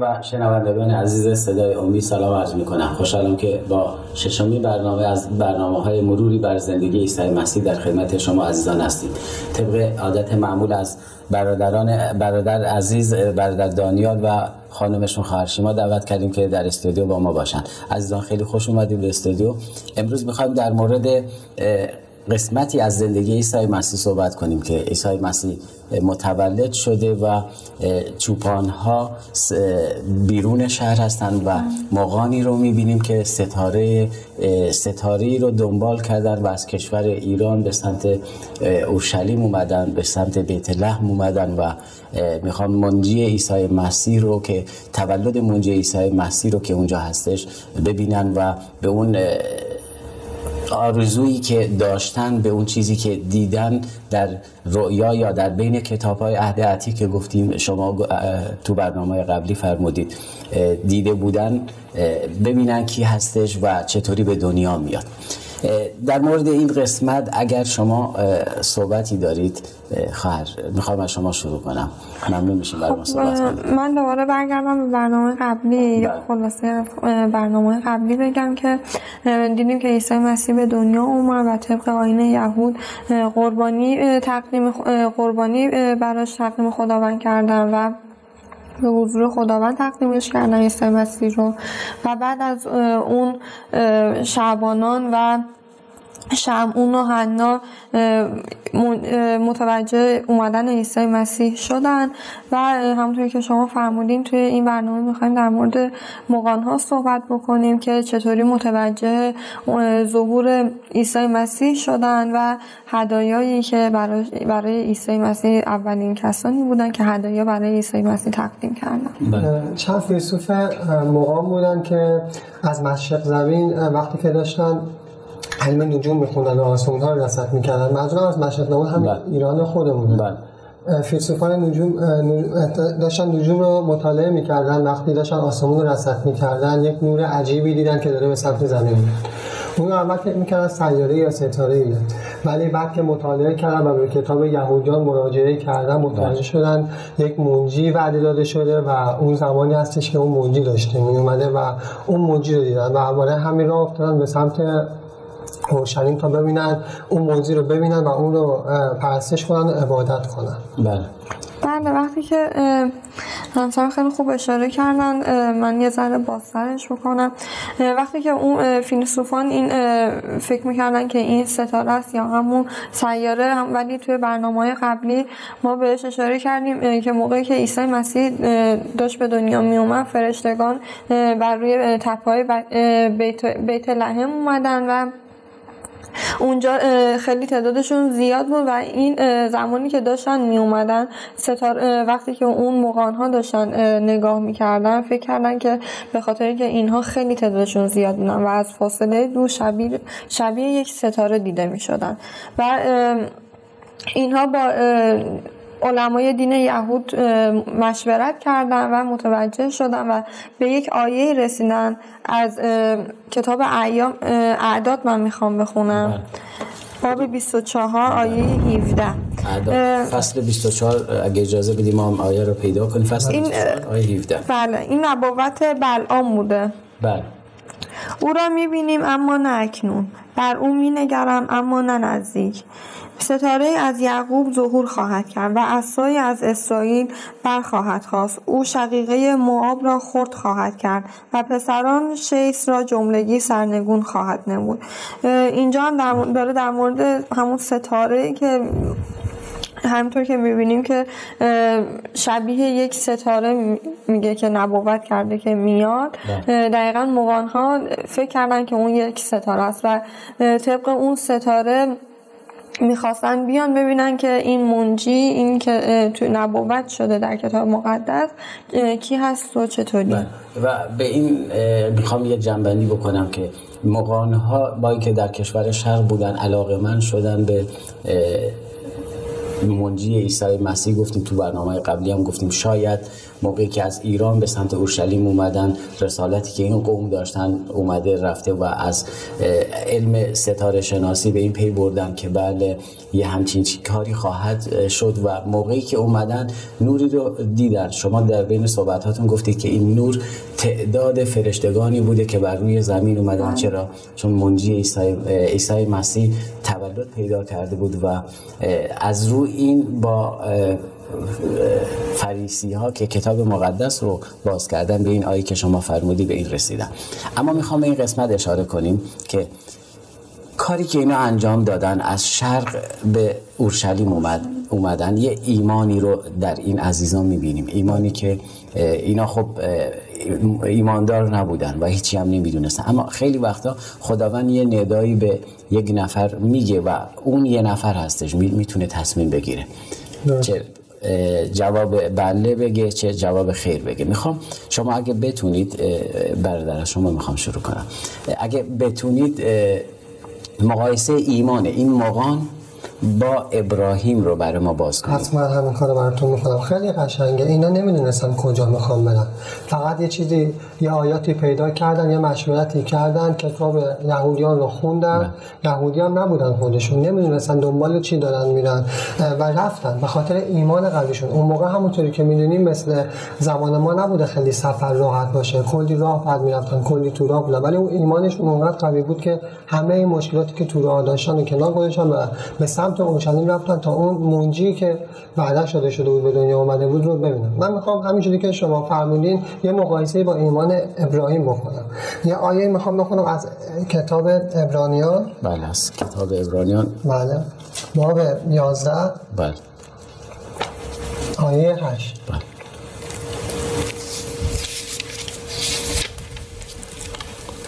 و شنوندگان عزیز صدای امید سلام عرض می کنم خوشحالم که با ششمی برنامه از برنامه های مروری بر زندگی عیسی مسیح در خدمت شما عزیزان هستیم. طبق عادت معمول از برادران برادر عزیز برادر دانیال و خانمشون خواهر شما دعوت کردیم که در استودیو با ما باشن. عزیزان خیلی خوش اومدید به استودیو. امروز می‌خوایم در مورد قسمتی از زندگی عیسی مسیح صحبت کنیم که عیسی مسیح متولد شده و چوپان ها بیرون شهر هستند و مقانی رو می‌بینیم که ستاره ستاره رو دنبال کردن و از کشور ایران به سمت اورشلیم اومدن به سمت بیت لحم اومدن و می‌خوام منجی عیسی مسیح رو که تولد منجی عیسی مسیح رو که اونجا هستش ببینن و به اون آرزویی که داشتن به اون چیزی که دیدن در رؤیا یا در بین کتاب های عهد که گفتیم شما تو برنامه قبلی فرمودید دیده بودن ببینن کی هستش و چطوری به دنیا میاد. در مورد این قسمت اگر شما صحبتی دارید خواهر می‌خوام از شما شروع کنم. ممنون میشیم برای خب من دوباره برگردم به برنامه قبلی. بله. خلاصه برنامه قبلی بگم که دیدیم که عیسی مسیح به دنیا اومد و طبق آین یهود قربانی تقدیم قربانی براش تقدیم خداوند کردن و به حضور خداوند تقدیمش کردن عیسی مسیح رو. و بعد از اون شعبانان و شمعون و حنا متوجه اومدن عیسی مسیح شدن و همونطوری که شما فرمودین توی این برنامه می‌خوایم در مورد ها صحبت بکنیم که چطوری متوجه ظهور عیسی مسیح شدن و هدایایی که برای, برای عیسی مسیح اولین کسانی بودن که هدایا برای عیسی مسیح تقدیم کردن. چند فیلسوف مقام بودن که از مشرق زمین وقتی که داشتن علم نجوم میخوندن و آسمون ها رو رصد می‌کردن منظورم از مشهد نامه هم بله. ایران خودمونه بله. فیلسوفان نجوم داشتن نجوم رو مطالعه می‌کردن وقتی داشتن آسمون رو رصد می‌کردن یک نور عجیبی دیدن که داره به سمت زمین اون اول فکر می‌کردن سیاره یا ستاره ایه ولی بعد که مطالعه کردن و به کتاب یهودیان مراجعه کردن متوجه بله. شدن یک منجی وعده داده شده و اون زمانی هستش که اون منجی داشته می و اون منجی رو دیدن و برای همین راه افتادن به سمت اورشلیم تا ببینن اون موضوع رو ببینن و اون رو پرستش کنن و عبادت کنن. بله. بله وقتی که همسر خیلی خوب اشاره کردن من یه ذره بازترش بکنم. وقتی که اون فیلسوفان این فکر می‌کردن که این ستاره است یا همون سیاره هم ولی توی برنامه قبلی ما بهش اشاره کردیم که موقعی که عیسی مسیح داشت به دنیا می اومد فرشتگان بر روی تپای بیت, بیت لحم اومدن و اونجا خیلی تعدادشون زیاد بود و این زمانی که داشتن می اومدن ستار وقتی که اون مقان ها داشتن نگاه می‌کردن فکر کردن که به خاطر که اینها خیلی تعدادشون زیاد بودن و از فاصله دور شبیه, شبیه یک ستاره دیده می شدن و اینها با علمای دین یهود مشورت کردن و متوجه شدن و به یک آیه رسیدن از کتاب ایام اعداد من می‌خوام بخونم. بله. باب 24 آیه 17 فصل 24 اگه اجازه بدیم ما آیه رو پیدا کنیم. فصل این 24 آیه 17 بله. این نبوت بلعام بوده. بله. او را می‌بینیم اما نه اکنون. بر او مینگرم اما نه نزدیک. ستاره از یعقوب ظهور خواهد کرد و عصای از اسرائیل برخواهد خواست. او شقیقه معاب را خرد خواهد کرد و پسران شیس را جملگی سرنگون خواهد نمود. اینجا هم داره در مورد همون ستاره که همینطور که می‌بینیم که شبیه یک ستاره میگه که نبوت کرده که میاد. بله. دقیقا مغان ها فکر کردن که اون یک ستاره است و طبق اون ستاره می‌خواستن بیان ببینن که این منجی این که تو نبوت شده در کتاب مقدس کی هست و چطوری بله. و به این می‌خوام یه جنبندی بکنم که مقانه ها با که در کشور شرق بودن علاقه من شدن به منجی عیسی مسیح گفتیم تو برنامه قبلی هم گفتیم شاید موقعی که از ایران به سمت اورشلیم اومدن رسالتی که این قوم داشتن اومده رفته و از علم ستاره شناسی به این پی بردن که بله یه همچین کاری خواهد شد و موقعی که اومدن نوری رو دیدن. شما در بین صحبتاتون گفتید که این نور تعداد فرشتگانی بوده که بر روی زمین اومدن. بله. چرا؟ چون منجی عیسی مسیح تولد پیدا کرده بود و از رو این با فریسی ها که کتاب مقدس رو باز کردن به این آیه که شما فرمودی به این رسیدن. اما می‌خوام این قسمت اشاره کنیم که کاری که اینا انجام دادن از شرق به اورشلیم اومد اومدن. یه ایمانی رو در این عزیزان می‌بینیم. ایمانی که اینا خب ایماندار نبودن و هیچی هم نمی‌دونستن. اما خیلی وقتا خداوند یه ندایی به یک نفر میگه و اون یه نفر هستش. می‌تونه تصمیم بگیره. چه جواب بله بگه چه جواب خیر بگه. می‌خوام شما اگه بتونید برادر شما می‌خوام شروع کنم. اگه بتونید مقایسه ایمان این مقان با ابراهیم رو برای ما باز کنید. حتما همین کار براتون می‌کنم. خیلی قشنگه. اینا نمی‌دونستن کجا می‌خوام برن فقط یه چیزی یه آیاتی پیدا کردن یه مشورتی کردن کتاب یهودیان رو خوندن. یهودی هم نبودن خودشون. نمی‌دونستن دنبال چی دارن میرن. و رفتن. به خاطر ایمان قویشون. اون موقع همونطوری که می‌دونیم مثل زمان ما نبوده خیلی سفر راحت باشه. کلی راه بعد می‌رفتن. کلی تو راه بودن. ولی اون ایمانشون اونقدر قوی بود که همه این مشکلاتی که تو راه داشتن و کنار گذاشتن به سمت اورشلیم رفتن تا اون منجی که وعده شده شده بود به دنیا اومده بود رو ببینم. من می‌خوام همینجوری که شما فرمودین یه مقایسه با ایمان ابراهیم بکنم. یه آیه می‌خوام بخونم از کتاب ابرانیان. بله از کتاب ابرانیان. بله. باب 11 بله. آیه 8 بله.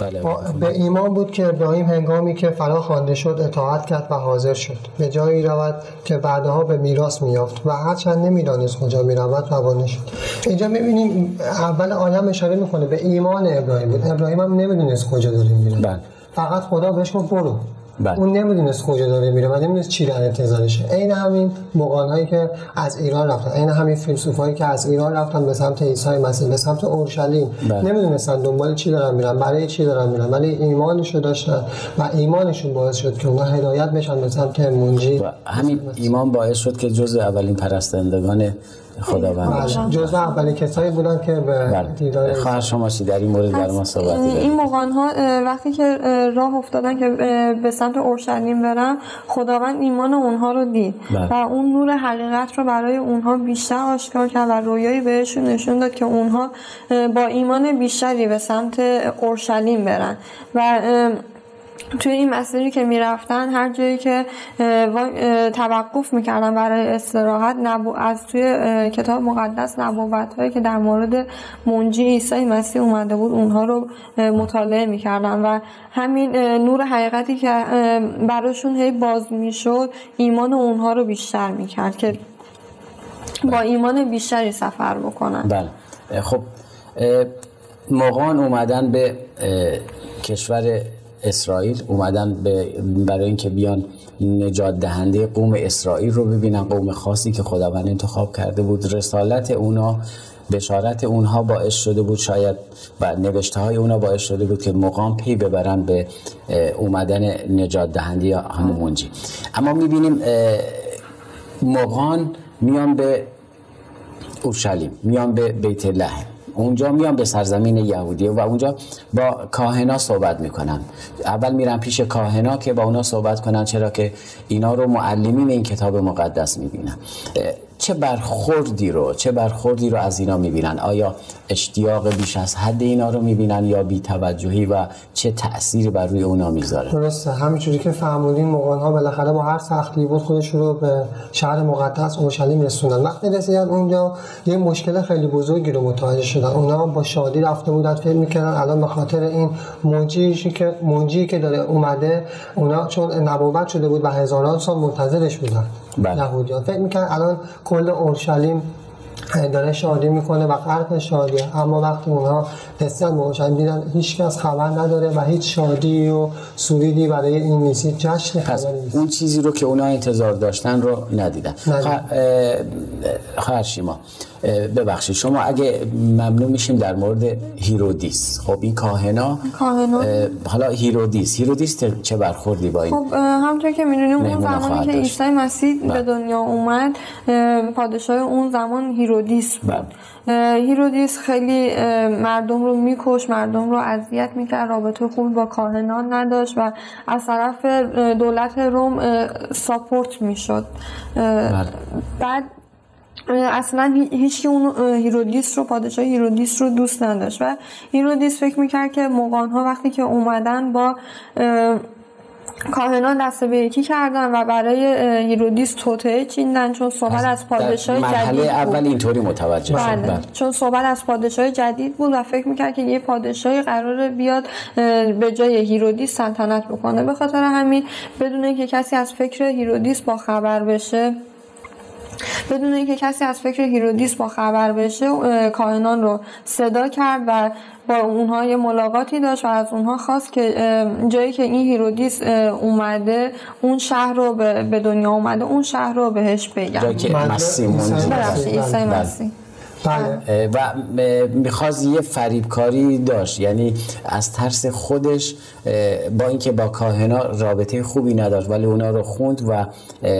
بله به ایمان بود که ابراهیم هنگامی که فرا خوانده شد اطاعت کرد و حاضر شد. به جایی رود که بعدها به میراث میافت و هرچند نمی‌دانست کجا می‌رود روانه شد اینجا می‌بینیم اول آیه اشاره می‌کنه به ایمان ابراهیم بود. ابراهیم هم نمی‌دونست کجا داره میره بله. فقط خدا بهش گفت برو. بله. اون نمی‌دونست کجا داره میره و نمی‌دونست چی در انتظارشه. عین همین مقان هایی که از ایران رفتن. عین همین فیلسوف هایی که از ایران رفتن به سمت عیسی مسیح به سمت اورشلیم. بله. نمی‌دونستن دنبال چی دارن میرن برای چی دارن میرن. ولی ایمانشو داشتن و ایمانشون باعث شد که اونا هدایت بشن به سمت منجی. و همین ایمان باعث شد که جزء اولین پرستندگان خداوند بله. جزء اولین کسایی بودن که به بله. دیدار خواهر شما در این مورد برای ما صحبت این مقان ها وقتی که راه افتادن که به سمت اورشلیم برن خداوند ایمان اونها رو دید بله. و اون نور حقیقت رو برای اونها بیشتر آشکار کرد و رویایی بهشون نشون داد که اونها با ایمان بیشتری به سمت اورشلیم برن و توی این مسیری که می‌رفتن هر جایی که توقف می‌کردن برای استراحت نبو از توی کتاب مقدس نبوت هایی که در مورد منجی عیسی مسیح اومده بود اونها رو مطالعه می‌کردن و همین نور حقیقتی که براشون هی باز می‌شد ایمان اونها رو بیشتر می‌کرد که با ایمان بیشتری سفر بکنن. بله. خب مقان اومدن به کشور اسرائیل اومدن به برای اینکه بیان نجات دهنده قوم اسرائیل رو ببینن قوم خاصی که خداوند انتخاب کرده بود. رسالت اونا بشارت اونها باعث شده بود شاید و نوشته های اونا باعث شده بود که مقام پی ببرن به اومدن نجات دهنده یا همون منجی. اما می‌بینیم مقان میان به اورشلیم میان به بیت لحم اونجا میان به سرزمین یهودیه و اونجا با کاهنا صحبت می‌کنن اول میرن پیش کاهنا که با اونا صحبت کنن چرا که اینا رو معلمین این کتاب مقدس می‌بینن. چه برخوردی رو چه برخوردی رو از اینا می‌بینن؟ آیا اشتیاق بیش از حد اینا رو می‌بینن یا بی توجهی و چه تأثیری بر روی اونا می‌ذاره؟ درسته همینجوری که فهمودین مغان ها بالاخره با هر سختی بود خودش رو به شهر مقدس اورشلیم رسوندن. وقتی رسیدن اونجا یه مشکل خیلی بزرگی رو متوجه شدن. اونا با شادی رفته بودن فکر می‌کردن الان به خاطر این منجی که منجی که داره اومده اونا چون نبوت شده بود و هزاران سال منتظرش بودن. بله. یهودیان فکر می‌کنن الان کل اورشلیم داره شادی می‌کنه و غرق شادیه اما وقتی اونها رسیدن به دیدن هیچ کس خبر نداره و هیچ شادی و سروری برای این نیستی جشن پس اون چیزی رو که اونا انتظار داشتن رو ندیدن. خواهر شیما ببخشید. شما اگه ممنون میشیم در مورد هیرودیس. خب این کاهنا کاهنا؟ حالا هیرودیس. هیرودیس چه برخوردی با این؟ خب همونطور که می‌دونیم اون زمانی که عیسی مسیح به بله. دنیا اومد پادشاه اون زمان هیرودیس بود. بله. هیرودیس خیلی مردم رو می‌کشت مردم رو اذیت می‌کرد رابطه خوب با کاهنان نداشت و از طرف دولت روم support می‌شد. بله. بعد اصلا هیچ اون هیرودیس رو پادشاه هیرودیس رو دوست نداشت و هیرودیس فکر می‌کرد که مغان ها وقتی که اومدن با کاهنان دست به یکی کردن و برای هیرودیس توطئه چیدن چون صحبت از پادشاه جدید بود اول اینطوری متوجه بله. شد بله. چون صحبت از پادشاه جدید بود و فکر می‌کرد که یه پادشاهی قرار بیاد به جای هیرودیس سلطنت بکنه به خاطر همین بدون اینکه کسی از فکر هیرودیس با خبر بشه بدون اینکه کسی از فکر هیرودیس با خبر بشه کاهنان رو صدا کرد و با اونها یه ملاقاتی داشت و از اونها خواست که جایی که این هیرودیس اومده اون شهر رو به دنیا اومده اون شهر رو بهش بگم جایی که مسیح. مسیح. بله. و می‌خواست یه فریبکاری داشت یعنی از ترس خودش با اینکه با کاهنا رابطه خوبی نداشت ولی اونا رو خوند و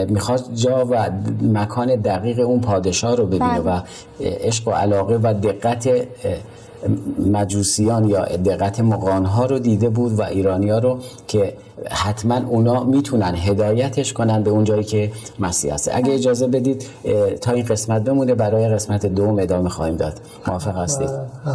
می‌خواست جا و مکان دقیق اون پادشاه رو ببینه بله. و عشق و علاقه و دقت مجوسیان یا دقت مقانها رو دیده بود و ایرانیا رو که حتما اونا می‌تونن هدایتش کنن به اون جایی که مسیح هست. اگه اجازه بدید تا این قسمت بمونه برای قسمت دوم ادامه خواهیم داد. موافق هستید؟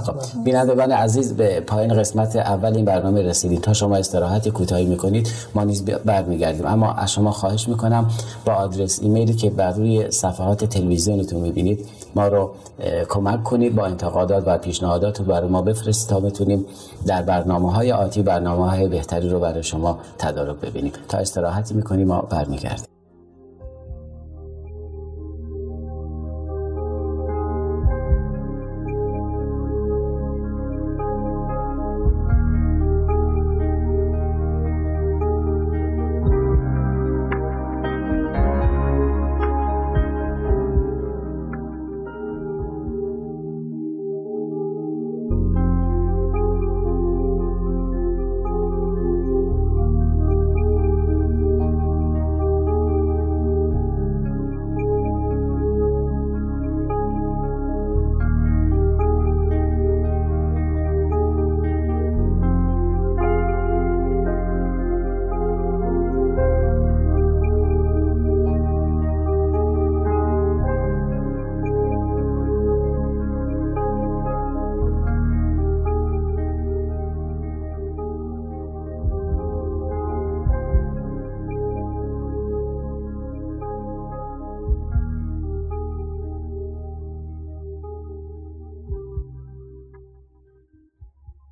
خب بینندگان عزیز به پایین قسمت اول این برنامه رسیدید تا شما استراحت کوتاهی می‌کنید ما نیز برمیگردیم. اما از شما خواهش می‌کنم با آدرس ایمیلی که بر روی صفحات تلویزیونتون می‌بینید ما رو کمک کنید با انتقادات و پیشنهادات رو برای ما بفرستید تا بتونیم در برنامه های آتی برنامه های بهتری رو برای شما تدارک ببینیم. تا استراحتی می‌کنیم ما برمیگردیم.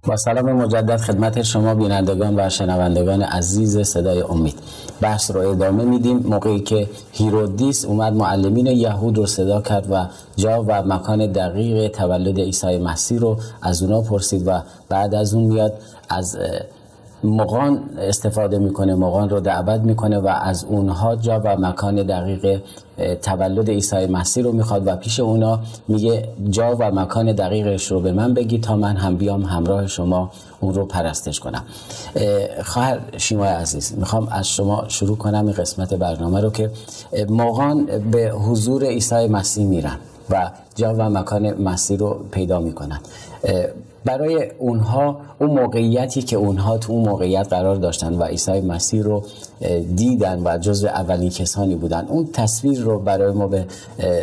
با سلام مجدد خدمت شما بینندگان و شنوندگان عزیز صدای امید. بحث رو ادامه میدیم. موقعی که هیرودیس اومد معلمین یهود رو صدا کرد و جا و مکان دقیق تولد عیسی مسیح رو از اونا پرسید و بعد از اون میاد از مقان استفاده می‌کنه مقان رو دعوت می‌کنه و از اونها جا و مکان دقیق تولد عیسی مسیح رو می‌خواد و پیش اونا میگه جا و مکان دقیقش رو به من بگی تا من هم بیام همراه شما اون رو پرستش کنم. خواهر شیمای عزیز می‌خوام از شما شروع کنم این قسمت برنامه رو که مقان به حضور عیسی مسیح میرن و جا و مکان مسیح رو پیدا می‌کنن. برای اونها اون موقعیتی که اونها تو اون موقعیت قرار داشتن و عیسی مسیح رو دیدن و جزو اولین کسانی بودن اون تصویر رو برای ما به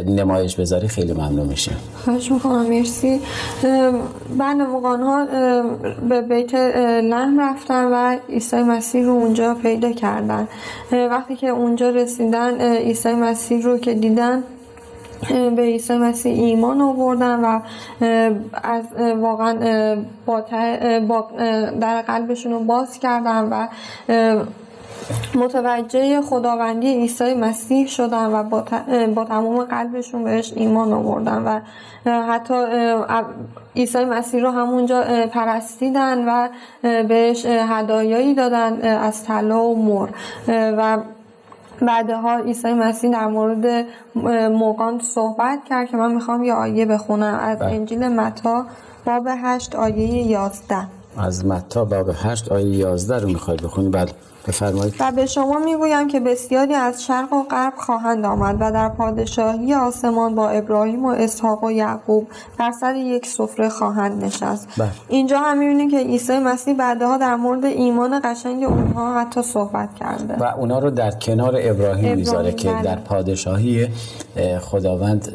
نمایش بذاری خیلی ممنون میشیم خواهش می‌کنم مرسی. بعد موقعان ها به بیت لحم رفتن و عیسی مسیح رو اونجا پیدا کردن. وقتی که اونجا رسیدن عیسی مسیح رو که دیدن به عیسی مسیح ایمان آوردن و از واقعا با در قلبشون رو باز کردن و متوجه خداوندی عیسی مسیح شدن و با, با تمام قلبشون بهش ایمان آوردن و حتی عیسی مسیح رو همونجا پرستیدن و بهش هدایایی دادن از طلا و مر و بعدها عیسی مسیح در مورد موقان صحبت کرد که من می‌خوام یه آیه بخونم. از بله. انجیل متا باب 8 آیه 11 از متا باب 8 آیه 11 رو می‌خواید بخونی؟ بله. بفرمایید و به شما می‌گویم که بسیاری از شرق و غرب خواهند آمد و در پادشاهی آسمان با ابراهیم و اسحاق و یعقوب بر سر یک سفره خواهند نشست بله. اینجا هم می‌بینیم که عیسی مسیح بعدها در مورد ایمان قشنگ اونها حتی صحبت کرده و اونا رو در کنار ابراهیم, می‌ذاره که بله. در پادشاهی خداوند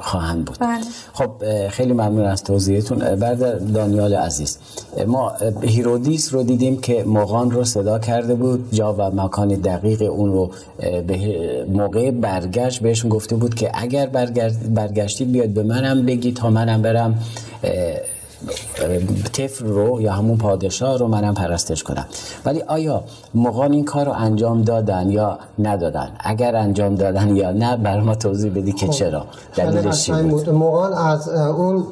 خواهند بود بله. خب خیلی ممنون از توضیحتون بعد دانیال عزیز ما هیرودیس رو دیدیم که مغان رو صدا کرد کرده بود جا و مکان دقیق اون رو به موقع برگشت بهشون گفته بود که اگر برگشتید بیاد به منم بگی تا منم برم طفل رو یا همون پادشاه رو منم پرستش کنم. ولی آیا مغان این کار رو انجام دادن یا ندادن؟ اگر انجام دادن یا نه بر ما توضیح بدی که خب، چرا؟ دلیلش چی بود؟ مغان از اون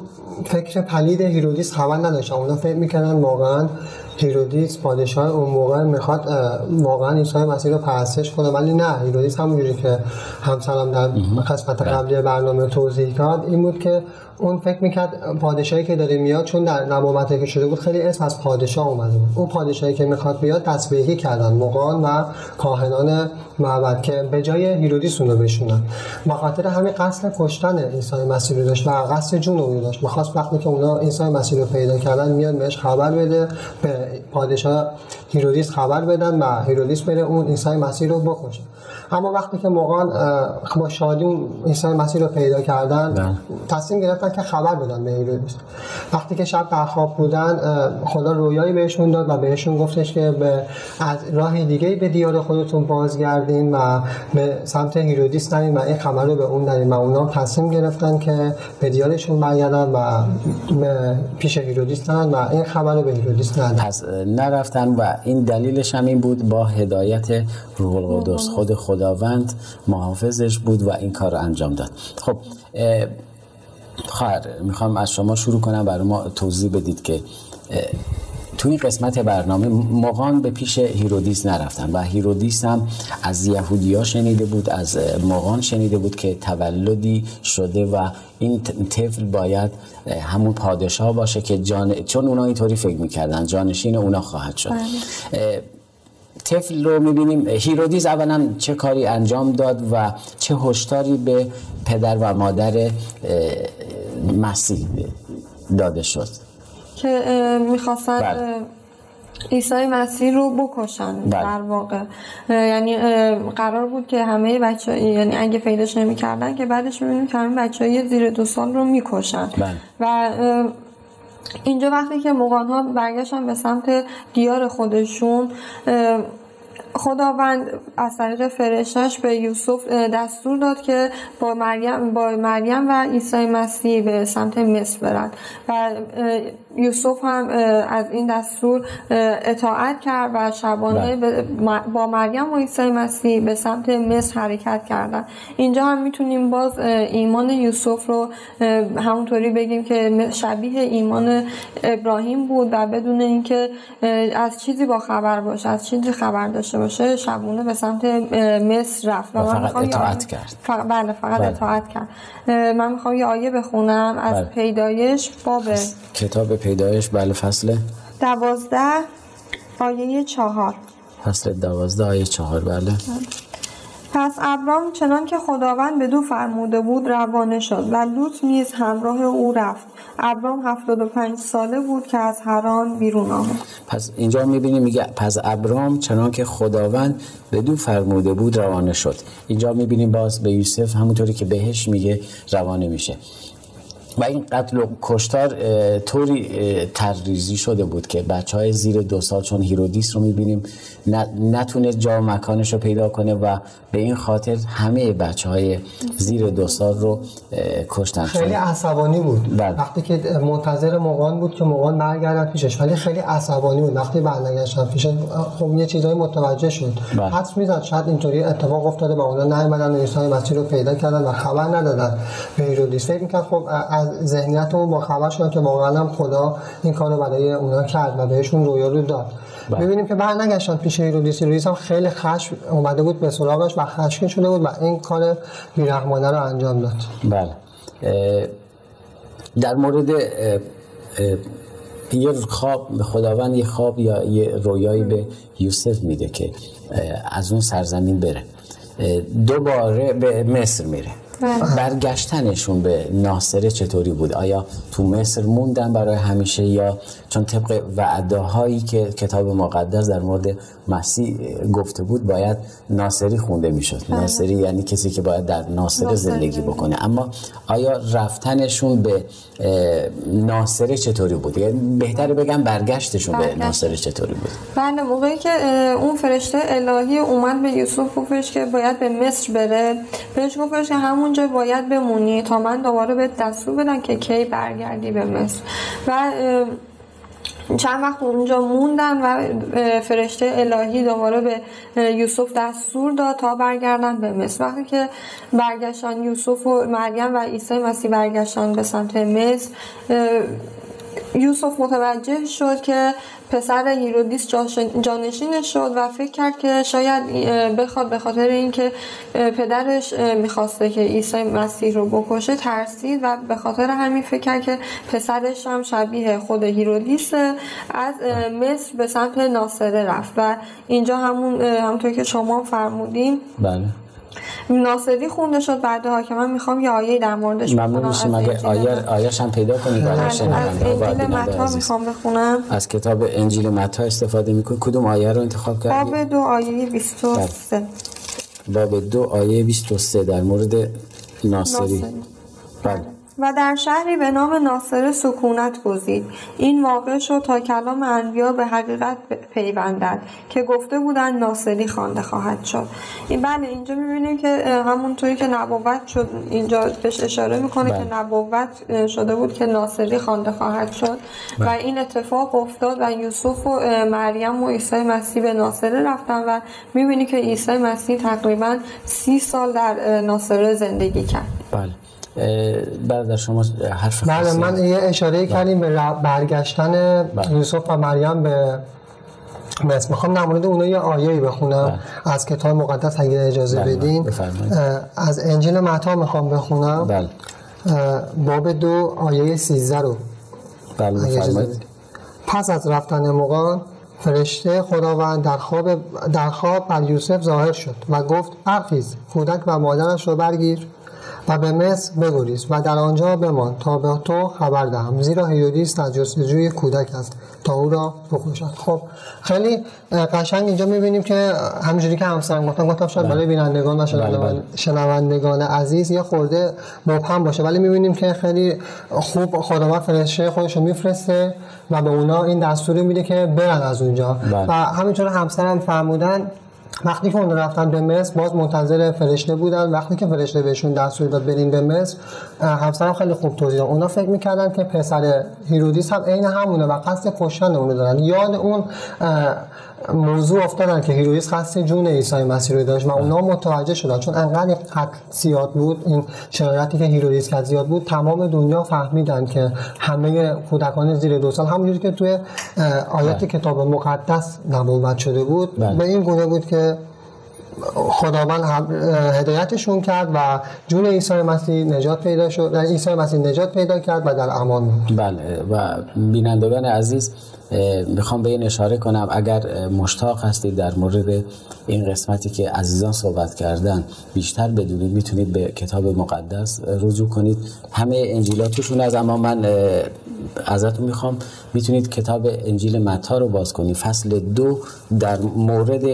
فکر پلید هیرودیس خبر نداشتن اونا فکر می‌کنن واقعا هیرودیس پادشاه اون موقع می‌خواد واقعا عیسی مسیح رو پرستش کنه ولی نه هیرودیس همونجوری که همسرم در قسمت قبلی برنامه توضیح کرد این بود که اون فکر می‌کرد پادشاهی که داره میاد چون در نبوته که شده بود خیلی اسم از پادشاه اومده بود. اون پادشاهی که می‌خواد بیاد توطئه‌ای کردن مغان و کاهنان معبد که به جای هیرودیس اون رو بشونن. به خاطر همین قصد کشتن عیسی مسیح رو داشت و قصد جون رو داشت. می‌خواست وقتی که اونا عیسی مسیح رو پیدا کردن میاد بهش خبر بده به پادشاه هیرودیس خبر بدن و هیرودیس بره اون عیسی مسیح رو بکشه. اما وقتی که مغان با شادی اون عیسی مسیح رو پیدا کردن بله. تصمیم گرفتن که خبر بدن به هیرودیس وقتی که شب در خواب بودن خدا رویایی بهشون داد و بهشون گفتش که به از راه دیگه به دیار خودتون بازگردین و به سمت هیرودیس نرین و این خبر رو به اون ندین و اونا تصمیم گرفتن که به دیارشون برگردن و پیش هیرودیس نرن و این خبر رو به هیرودیس ندن پس نرفتن و این دلیلش هم این بود با هدایت روح القدس خود خداوند محافظش بود و این کار رو انجام داد. خب خواهر می‌خوام از شما شروع کنم. برای ما توضیح بدید که تو این قسمت برنامه مغان به پیش هیرودیس نرفتن و هیرودیس هم از یهودی ها شنیده بود از مغان شنیده بود که تولدی شده و این طفل باید همون پادشاه باشه که جان چون اونا اینطوری فکر می‌کردن جانشین اونا خواهد شد. بله. طفل رو می‌بینیم هیرودیس اولا چه کاری انجام داد و چه هشداری به پدر و مادر مسیح داده شد که می‌خواستن بله. عیسی مسیح رو بکشن بله. در واقع یعنی قرار بود که همه بچه یعنی اگه پیداش نمی‌کردن که بعدش می‌بینیم که همه بچه های زیر دو سال رو می‌کشن بله. و اینجا وقتی که مقان ها برگشتن به سمت دیار خودشون خداوند از طریق فرشتش به یوسف دستور داد که با مریم با مریم و عیسی مسیح به سمت مصر برند و یوسف هم از این دستور اطاعت کرد و شبانه بله. با مریم و عیسی مسیح به سمت مصر حرکت کردن اینجا هم می‌تونیم باز ایمان یوسف رو همونطوری بگیم که شبیه ایمان ابراهیم بود و بدون اینکه از چیزی با خبر باشه از چیزی خبر داشته باشه شبونه به سمت مصر رفت و فقط اطاعت کرد بله فقط بله. اطاعت کرد من می‌خوام یه آیه بخونم از بله. پیدایش باب کتاب پیدایش؟ بله فصل؟ دوازده آیه چهار. فصل دوازده آیه چهار بله. پس ابرام چنان که خداوند به دو فرموده بود روانه شد و لوط نیز همراه او رفت. ابرام 75 ساله بود که از هران بیرون آمد. پس اینجا می‌بینیم میگه پس ابرام چنان که خداوند به دو فرموده بود روانه شد. اینجا می‌بینیم باز به یوسف همونطوری که بهش میگه روانه میشه. و این قتل و کشتار طوری طرح‌ریزی شده بود که بچه های زیر دو سال چون هیرودیس رو می‌بینیم نتونست جا و مکانش رو پیدا کنه و به این خاطر همه بچه های زیر دو سال رو کشتن. خیلی عصبانی بود. بله. وقتی که منتظر مغان بود که مغان برگردن پیشش ولی خیلی عصبانی بود. وقتی برنگشتن پیشش خب یه چیزایی متوجه شد. بله. حدس می‌زد. شاید اینطوری اتفاق افتاده با اونا نیومدن و مسیح رو پیدا کردن و خبر ندادن. به هیرودیس. فکر می‌کرد خب از ذهنیت اون با خبر شدن که واقعا هم خدا این کارو برای اونا کرد و بهشون رویا رو داد بله. ببینیم که برنگشتن پیش هیرودیس هیرودیس هم خیلی خشم اومده بود به سراغش و خشمگین شده بود و این کار بیرحمانه رو انجام داد بله در مورد یه خواب خداوند یه خواب یا یه رویایی به یوسف میده که از اون سرزمین بره دوباره به مصر میره. برگشتنشون به ناصره چطوری بود؟ آیا تو مصر موندن برای همیشه یا چون طبق وعده هایی که کتاب مقدس در مورد مسیح گفته بود باید ناصری خونده می‌شد؟ بله. ناصری یعنی کسی که باید در ناصره زندگی بکنه. اما آیا رفتنشون به ناصره چطوری بود؟ یعنی بهتره بگم برگشتشون به ناصره چطوری بود. بله موقعی که اون فرشته الهی اومد به یوسف گفتش که باید به مصر بره. بهش گفتش که همونجا باید بمونی تا من دوباره به دستور بدم که کی برگردی به مصر. و چند وقت اونجا موندن و فرشته الهی دوباره به یوسف دستور داد تا برگردن به مصر. وقتی که برگشتن یوسف و مریم و عیسی مسیح برگشتن به سمت مصر یوسف متوجه شد که پسر هیرودیس جانشین شد و فکر کرد که شاید بخواد به خاطر اینکه پدرش می‌خواسته که عیسی مسیح رو بکشه ترسید و به خاطر همین فکر کرد که پسرش هم شبیه خود هیرودیس از مصر به سمت ناصره رفت. و اینجا همون همونطور که شما فرمودین بله. ناصری خونده شد بعدها که من می‌خوام یه آیه در موردش ممنون میشیم. اگه آیه آیه‌ش هم پیدا کنید برای از انجیل متی می‌خوام بخونم. از کتاب انجیل متی استفاده می‌کنید کدوم آیه رو انتخاب کردید باب دو آیه 23 باب دو آیه 23 در مورد ناصری. بله. و در شهری به نام ناصر سکونت گزید این واقع شد تا کلام انبیا به حقیقت پیوندد که گفته بودن ناصری خوانده خواهد شد این بله اینجا می‌بینیم که همونطوری که نبوت شد اینجا بهش اشاره می‌کنه که بله. نبوت شده بود که ناصری خوانده خواهد شد و بله. این اتفاق افتاد و یوسف و مریم و عیسی مسیح به ناصره رفتن و می‌بینی که عیسی مسیح تقریبا سی سال در ناصره زندگی کرد بله بعد شما حرف بله من یه اشاره بله. کردیم به برگشتن بله. یوسف و مریم به مصر می‌خوام نمونده اونها یه آیه‌ای بخونم بله. از کتاب مقدس اگه اجازه بله. بدین از انجیل متا می‌خوام بخونم بله. باب دو آیه 13 رو بله پس از رفتن مقان فرشته خداوند در خواب در خواب بر یوسف ظاهر شد و گفت برخیز کودک و مادرش رو برگیر و به مصر بگریز و در آنجا بمان تا به تو خبر دهم. زیرا هیرودیس در جستجوی کودک است تا او را بکشد. خب خیلی قشنگ اینجا می‌بینیم که همینجوری که همسرم گفتم گفتم شاید برای بینندگان و بله، بله. شنوندگان عزیز یه خورده مبهم باشه. ولی می‌بینیم که خیلی خوب خداوند فرشته خودش رو میفرسته و به اونا این دستوری میده که برن از اونجا. بله. و همینطور همسرم فرمودن وقتی که اون رفتن به مصر باز منتظر فرشته بودن. وقتی که فرشته بهشون دستور داد بریم به مصر همسرم خیلی خوب توضیح اونا فکر می‌کردن که پسر هیرودیس هم عین همونه و قصد کشتن اونو دارن. یاد اون موضوع افتادن که هیرودیس قصد جون عیسی مسیح رو داشت و اونا متوجه شدن چون انقدر قتل زیاد بود این شرایطی که هیرودیس کرد زیاد بود تمام دنیا فهمیدن که همه کودکان زیر دو سال همونجوری که توی آیات بله. کتاب مقدس نبوت شده بود بله. به این گونه بود که خداوند هدایتشون کرد و جون عیسی مسیح نجات پیدا شد عیسی مسیح نجات پیدا کرد و در امان بود بله و بینندگان عزیز می‌خوام به این اشاره کنم اگر مشتاق هستید در مورد این قسمتی که عزیزان صحبت کردن بیشتر بدونید می‌تونید به کتاب مقدس رجوع کنید. همه انجیلاتشون از اما من ازتون می‌خوام می‌تونید کتاب انجیل متا رو باز کنید. فصل دو در مورد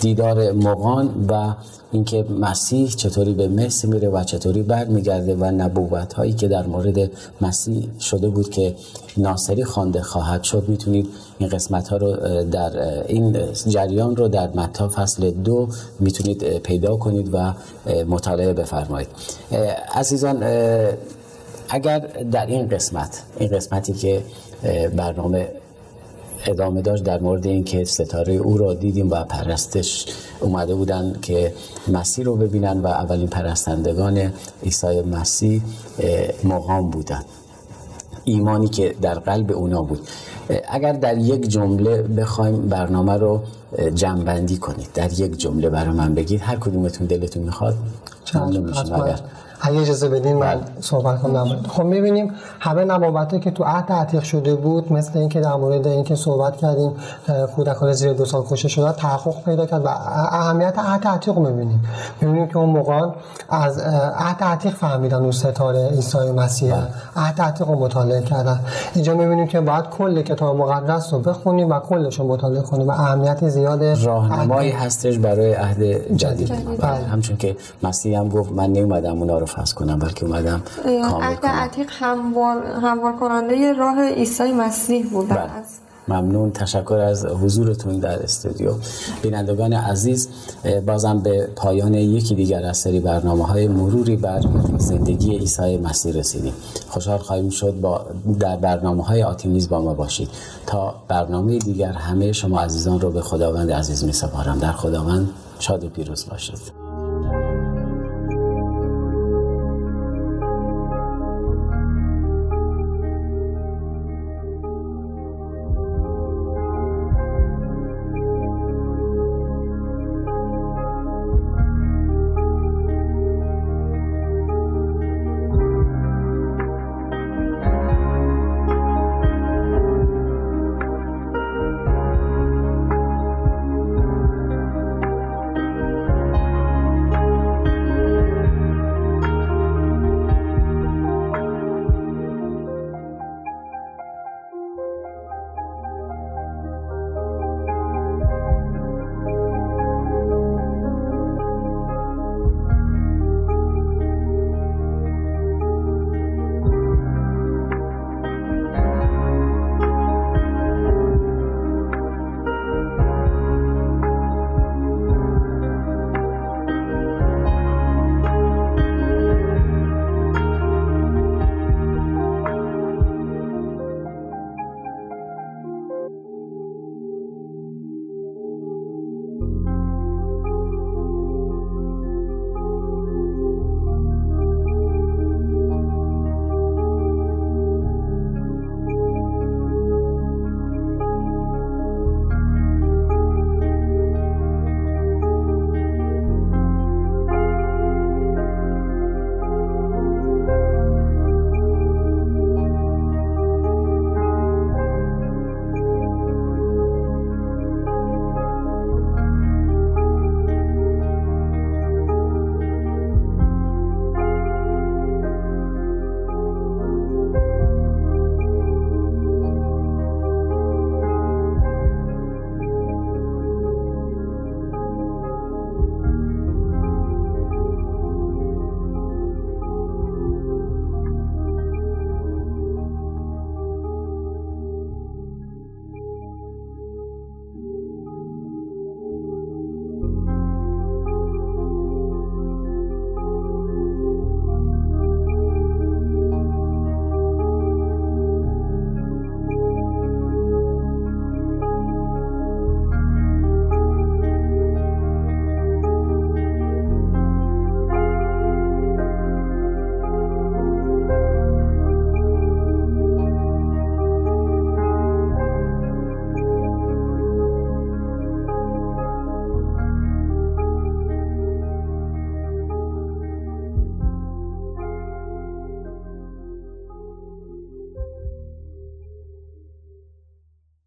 دیدار مغان و اینکه مسیح چطوری به مصر میره و چطوری برمیگرده و نبوت هایی که در مورد مسیح شده بود که ناصری خوانده خواهد شد می‌تونید این قسمت ها رو در این جریان رو در متا فصل دو می‌تونید پیدا کنید و مطالعه بفرمایید. عزیزان اگر در این قسمت این قسمتی که برنامه ادامه داشت در مورد اینکه ستاره او را دیدیم و پرستش اومده بودن که مسیح رو ببینن و اولین پرستندگان عیسی مسیح مقام بودن ایمانی که در قلب اونا بود. اگر در یک جمله بخوایم برنامه رو جمعبندی کنید. در یک جمله برای من بگید. هر کدومتون دلتون می‌خواد ممنون میشیم اگر اگه اجازه بدین من بله. صحبت کنم. خب می‌بینیم همه نبوته که تو عهد عتیق شده بود مثل اینکه در مورد اینکه صحبت کردیم کودکان زیر دو سال کشته شده تحقق پیدا کرد و اهمیت عهد عتیق می‌بینیم. می‌بینیم که اون موقع از عهد عتیق فهمیدن اون ستاره عیسی مسیح. بله. عهد عتیق رو مطالعه کردن. اینجا می‌بینیم که باید کل کتاب مقدس رو بخونیم و کلش رو مطالعه کنیم و اهمیت زیاد راهنمایی هستش برای عهد جدید, بله. همچون که مسیح هم گفت من نمیدم اونا رو فصل کنم بلکه اومدم کامل کنم. عتیق هموار, هموار کننده راه عیسی مسیح بود. بله. ممنون. تشکر از حضورتون در استودیو. بینندگان عزیز بازم به پایان یکی دیگر از سری برنامه های مروری بر زندگی عیسی مسیح رسیدیم. خوشحال خواهیم شد با در برنامه های آتیمیز با ما باشید. تا برنامه دیگر همه شما عزیزان رو به خداوند عزیز می سپارم در خداوند شاد و پیروز باشید.